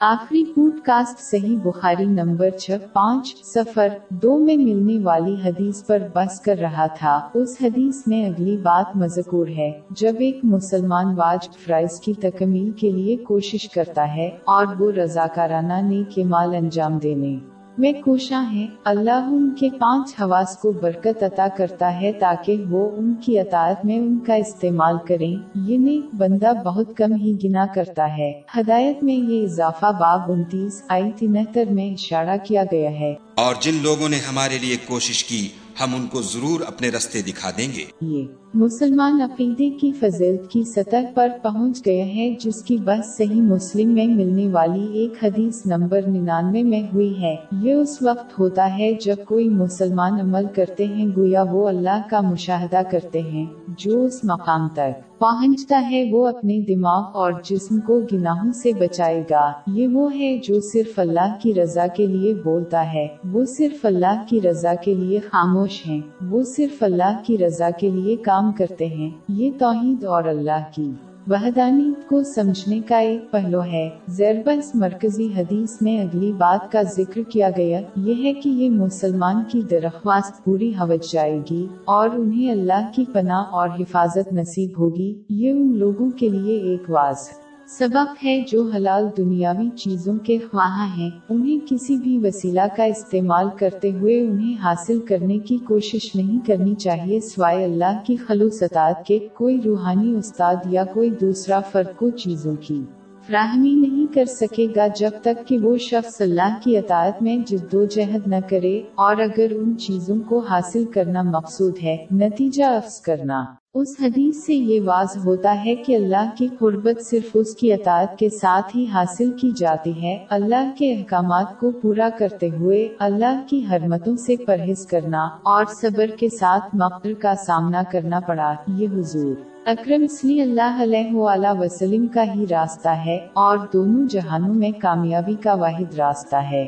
آخری pod cost صحیح بخاری number چھ، پانچ سفر دو میں ملنے والی حدیث پر بس کر رہا تھا۔ اس حدیث میں اگلی بات مذکور ہے۔ جب ایک مسلمان واجب فرائض کی تکمیل کے لیے کوشش کرتا ہے اور وہ رضاکارانہ نے کے مال انجام دینے۔ میں کوشاں ہے اللہ ان کے پانچ حواس کو برکت عطا کرتا ہے تاکہ وہ ان کی اطاعت میں ان کا استعمال کریں۔ یہ نیک بندہ بہت کم ہی گنا کرتا ہے۔ ہدایت میں یہ اضافہ باب انتیس آئی تینہتر میں اشارہ کیا گیا ہے۔ اور جن لوگوں نے ہمارے لیے کوشش کی ہم ان کو ضرور اپنے رستے دکھا دیں گے۔ یہ مسلمان عقیدے کی فضیلت کی سطح پر پہنچ گئے ہیں، جس کی بحث صحیح مسلم میں ملنے والی ایک حدیث نمبر ننانوے میں ہوئی ہے۔ یہ اس وقت ہوتا ہے جب کوئی مسلمان عمل کرتے ہیں، گویا وہ اللہ کا مشاہدہ کرتے ہیں، جو اس مقام تک پہنچتا ہے، وہ اپنے دماغ اور جسم کو گناہوں سے بچائے گا۔ یہ وہ ہے جو صرف اللہ کی رضا کے لیے بولتا ہے۔ وہ صرف اللہ کی رضا کے لیے خاموش ہیں۔ وہ صرف اللہ کی رضا کے لیے کام کرتے ہیں۔ یہ توحید اور اللہ کی وحدانیت کو سمجھنے کا ایک پہلو ہے۔ زیربس مرکزی حدیث میں اگلی بات کا ذکر کیا گیا۔ یہ ہے کہ یہ مسلمان کی درخواست پوری ہوج جائے گی اور انہیں اللہ کی پناہ اور حفاظت نصیب ہوگی۔ یہ ان لوگوں کے لیے ایک واضح سبب ہے جو حلال دنیاوی چیزوں کے خواہاں ہیں، انہیں کسی بھی وسیلہ کا استعمال کرتے ہوئے انہیں حاصل کرنے کی کوشش نہیں کرنی چاہیے سوائے اللہ کی خلوصطاعت کے، کوئی روحانی استاد یا کوئی دوسرا فرد کو چیزوں کی۔ فراہمی نہیں کر سکے گا جب تک کہ وہ شخص اللہ کی اطاعت میں جد و جہد نہ کرے، اور اگر ان چیزوں کو حاصل کرنا مقصود ہے، نتیجہ افس کرنا۔ اس حدیث سے یہ واضح ہوتا ہے کہ اللہ کی قربت صرف اس کی اطاعت کے ساتھ ہی حاصل کی جاتی ہے۔ اللہ کے احکامات کو پورا کرتے ہوئے اللہ کی حرمتوں سے پرہیز کرنا اور صبر کے ساتھ مقدر کا سامنا کرنا پڑا۔ یہ حضور اکرم صلی اللہ علیہ وآلہ وسلم کا ہی راستہ ہے اور دونوں جہانوں میں کامیابی کا واحد راستہ ہے۔